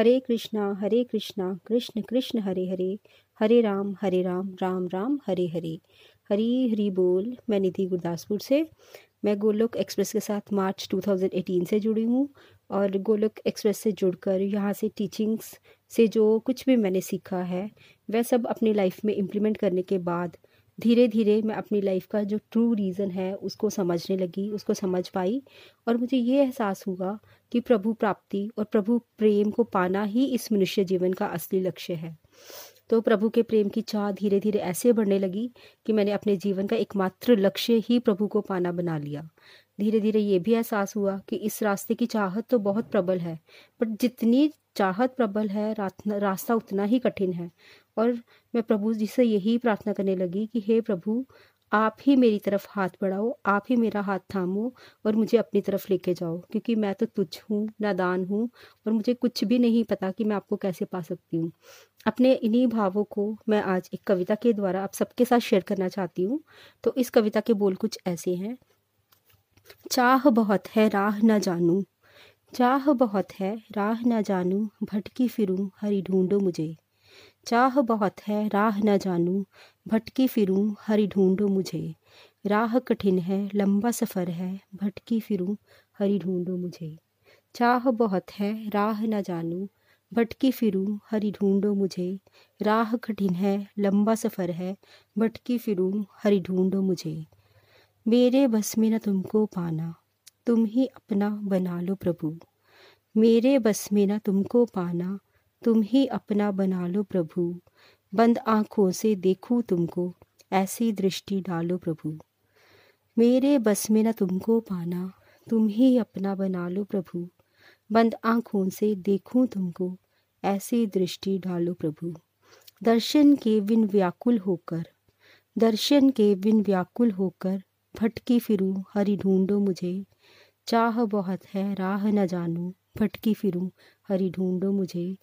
हरे कृष्णा हरे कृष्णा, कृष्ण कृष्ण हरे हरे हरे राम हरे राम राम राम, हरे हरे। हरी हरी बोल, मैं निधि गुरदासपुर से। मैं गोलोक एक्सप्रेस के साथ मार्च 2018 से जुड़ी हूँ और गोलोक एक्सप्रेस से जुड़कर यहाँ से टीचिंग्स से जो कुछ भी मैंने सीखा है, वह सब अपनी लाइफ में इम्प्लीमेंट करने के बाद धीरे धीरे मैं अपनी लाइफ का जो ट्रू रीज़न है, उसको समझने लगी, उसको समझ पाई और मुझे ये एहसास हुआ कि प्रभु प्राप्ति और प्रभु प्रेम को पाना ही इस मनुष्य जीवन का असली लक्ष्य है। तो प्रभु के प्रेम की चाह धीरे धीरे ऐसे बढ़ने लगी कि मैंने अपने जीवन का एकमात्र लक्ष्य ही प्रभु को पाना बना लिया। धीरे धीरे ये भी एहसास हुआ कि इस रास्ते की चाहत तो बहुत प्रबल है बट जितनी चाहत प्रबल है रास्ता उतना ही कठिन है। और मैं प्रभु जी से यही प्रार्थना करने लगी कि हे प्रभु, आप ही मेरी तरफ़ हाथ बढ़ाओ, आप ही मेरा हाथ थामो और मुझे अपनी तरफ़ लेके जाओ, क्योंकि मैं तो तुच्छ हूँ, नादान हूँ और मुझे कुछ भी नहीं पता कि मैं आपको कैसे पा सकती हूँ। अपने इन्हीं भावों को मैं आज एक कविता के द्वारा आप सबके साथ शेयर करना चाहती हूँ। तो इस कविता के बोल कुछ ऐसे हैं। चाह बहुत है, राह न जानू। चाह बहुत है, राह न जानू, भटकी फिरूं, हरी ढूंढो मुझे। चाह बहुत है, राह न जानूं, भटकी फिरूं हरी ढूंढो मुझे। राह कठिन है, लंबा सफ़र है, भटकी फिरूं हरी ढूंढो मुझे। चाह बहुत है, राह न जानूं, भटकी फिरूं हरी ढूंढो मुझे। राह कठिन है, लंबा सफ़र है, भटकी फिरूं हरी ढूंढो मुझे। मेरे बस में न तुमको पाना, तुम ही अपना बना लो प्रभु। मेरे बस में न तुमको पाना तुम ही अपना बना लो प्रभु। बंद आँखों से देखूँ तुमको, ऐसी दृष्टि डालो प्रभु। मेरे बस में न तुमको पाना, तुम ही अपना बना लो प्रभु। बंद आँखों से देखूँ तुमको, ऐसी दृष्टि डालो प्रभु। दर्शन के बिन व्याकुल होकर, दर्शन के बिन व्याकुल होकर भटकी फिरूं हरी ढूंढो मुझे। चाह बहुत है, राह न जानूं, भटकी फिरूं हरी ढूंढो मुझे।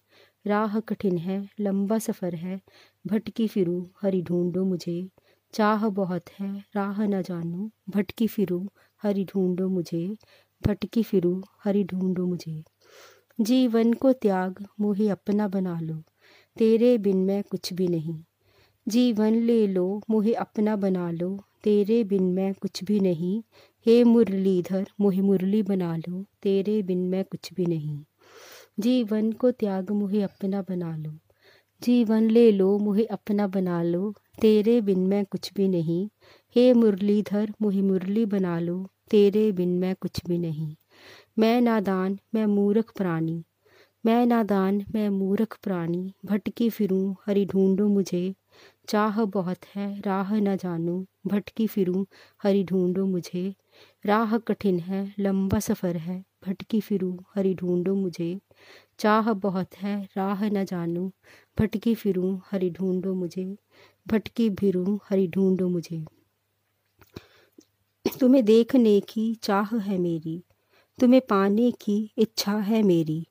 राह कठिन है, लंबा सफ़र है। भटकी फिरूँ, हरी ढूंढो मुझे। चाह बहुत है, राह न जानूँ। भटकी फिरूँ, हरी ढूंढो मुझे। भटकी फिरूँ, हरी ढूंढो मुझे। जीवन को त्याग, मुहे अपना बना लो। तेरे बिन मैं कुछ भी नहीं। जीवन ले लो, मुहे अपना बना लो। तेरे बिन मैं कुछ भी नहीं। हे मुरलीधर, मुहे मुरली बना लो। तेरे बिन मैं कुछ भी नहीं। जीवन को त्याग मुहे अपना बना लो। जीवन ले लो मुहे अपना बना लो। तेरे बिन मैं कुछ भी नहीं। हे मुरलीधर मुहे मुरली बना लो। तेरे बिन मैं कुछ भी नहीं। मैं नादान, मैं मूर्ख प्राणी। मैं नादान, मैं मूर्ख प्राणी। भटकी फिरूं, हरी ढूंढो मुझे। चाह बहुत है, राह न जानूं। भटकी फिरूं, हरी ढूंढो मुझे। राह कठिन है, लंबा सफ़र है। भटकी फिरूं, हरी ढूंढो मुझे। चाह बहुत है, राह न जानूं। भटकी फिरूं, हरी ढूंढो मुझे। भटकी फिरूं, हरी ढूंढो मुझे। तुम्हें देखने की चाह है मेरी। तुम्हें पाने की इच्छा है मेरी।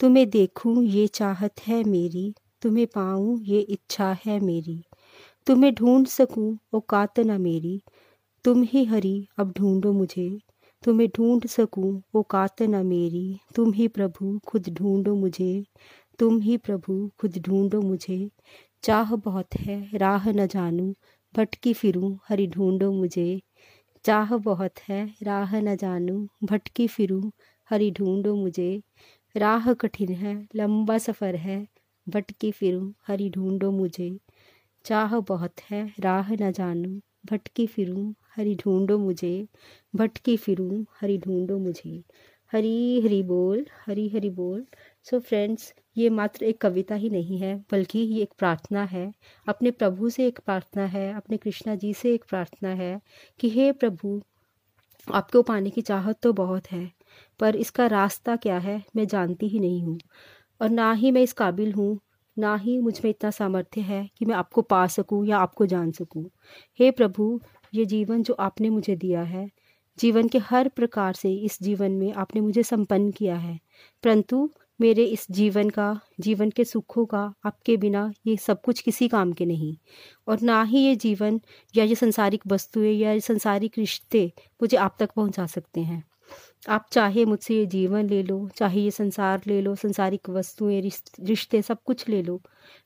तुम्हें देखूँ, ये चाहत है मेरी। तुम्हें पाऊँ, ये इच्छा है मेरी। तुम्हें ढूंढ सकूँ, औकात न मेरी। तुम ही हरी, अब ढूंढो मुझे। तुम्हें ढूंढ सकूँ वो कात न मेरी। तुम ही प्रभु, खुद ढूंढो मुझे। तुम ही प्रभु, खुद ढूंढो मुझे। चाह बहुत है, राह न जानूं, भटकी फिरूं, हरी ढूंढो मुझे। चाह बहुत है, राह न जानूं, भटकी फिरूं, हरी ढूंढो मुझे। राह कठिन है, लंबा सफ़र है, भटकी फिरूं, हरी ढूंढो मुझे। चाह बहुत है, राह न जानूं, भटकी फिरूं हरी ढूंढो मुझे, भटकी फिरूं, हरी ढूंढो मुझे। हरी हरी बोल, हरी हरी बोल। सो फ्रेंड्स ये मात्र एक कविता ही नहीं है, बल्कि ये एक प्रार्थना है। अपने प्रभु से एक प्रार्थना है, अपने कृष्णा जी से एक प्रार्थना है कि हे प्रभु, आपको पाने की चाहत तो बहुत है, पर इसका रास्ता क्या है, मैं जानती ही नहीं हूँ। और ना ही मैं इस काबिल हूँ, ना ही मुझमें इतना सामर्थ्य है कि मैं आपको पा सकूँ या आपको जान सकूँ। हे प्रभु ये जीवन जो आपने मुझे दिया है, जीवन के हर प्रकार से इस जीवन में आपने मुझे संपन्न किया है। परंतु मेरे इस जीवन का, जीवन के सुखों का आपके बिना ये सब कुछ किसी काम के नहीं। और ना ही ये जीवन या ये संसारिक वस्तुएँ या ये संसारिक रिश्ते मुझे आप तक पहुँचा सकते हैं। आप चाहे मुझसे ये जीवन ले लो, चाहे ये संसार ले लो, संसारिक वस्तुएँ, रिश्ते सब कुछ ले लो,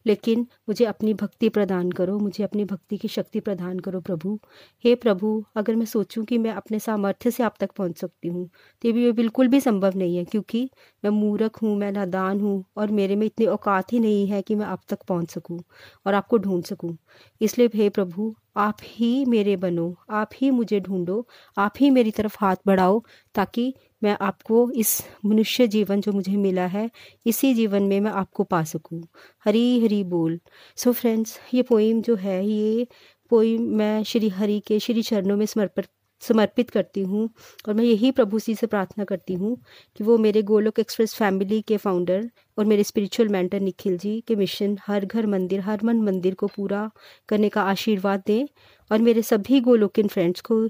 लेकिन मुझे अपनी भक्ति प्रदान करो, मुझे अपनी भक्ति की शक्ति प्रदान करो प्रभु। हे प्रभु, अगर मैं सोचूं कि मैं अपने सामर्थ्य से आप तक पहुँच सकती हूँ तो भी ये बिल्कुल भी संभव नहीं है, क्योंकि मैं मूर्ख हूँ, मैं नादान हूँ, और मेरे में इतनी औकात ही नहीं है कि मैं आप तक पहुँच सकूँ और आपको ढूंढ सकूँ। इसलिए हे प्रभु आप ही मेरे बनो, आप ही मुझे ढूंढो, आप ही मेरी तरफ़ हाथ बढ़ाओ, ताकि मैं आपको इस मनुष्य जीवन जो मुझे मिला है, इसी जीवन में मैं आपको पा सकूँ। हरी हरी बोल। सो so फ्रेंड्स ये पोइम जो है, ये पोइम मैं श्री हरि के श्री चरणों में समर्पित समर्पित करती हूँ और मैं यही प्रभु जी से प्रार्थना करती हूँ कि वो मेरे गोलोक एक्सप्रेस फैमिली के फाउंडर और मेरे स्पिरिचुअल मेंटर निखिल जी के मिशन हर घर मंदिर, हर मन मंदिर को पूरा करने का आशीर्वाद दें और मेरे सभी गोलोकिन फ्रेंड्स को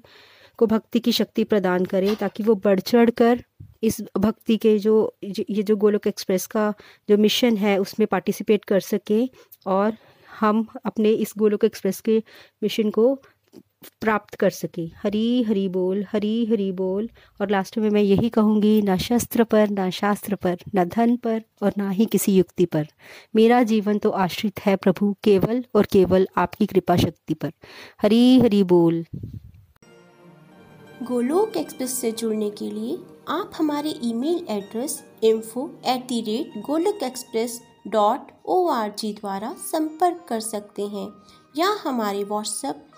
को भक्ति की शक्ति प्रदान करें ताकि वो बढ़ चढ़ कर इस भक्ति के जो, ये जो गोलोक एक्सप्रेस का जो मिशन है उसमें पार्टिसिपेट कर सकें और हम अपने इस गोलोक एक्सप्रेस के मिशन को प्राप्त कर सके। हरी हरी बोल, हरी हरी बोल। और लास्ट में मैं यही कहूँगी, ना शस्त्र पर, ना शास्त्र पर, ना धन पर और ना ही किसी युक्ति पर। मेरा जीवन तो आश्रित है प्रभु, केवल और केवल आपकी कृपा शक्ति पर। हरी हरी बोल। गोलोक एक्सप्रेस से जुड़ने के लिए आप हमारे email address info at the rate Golok express dot O R G द्वारा संपर्क कर सकते हैं या हमारे WhatsApp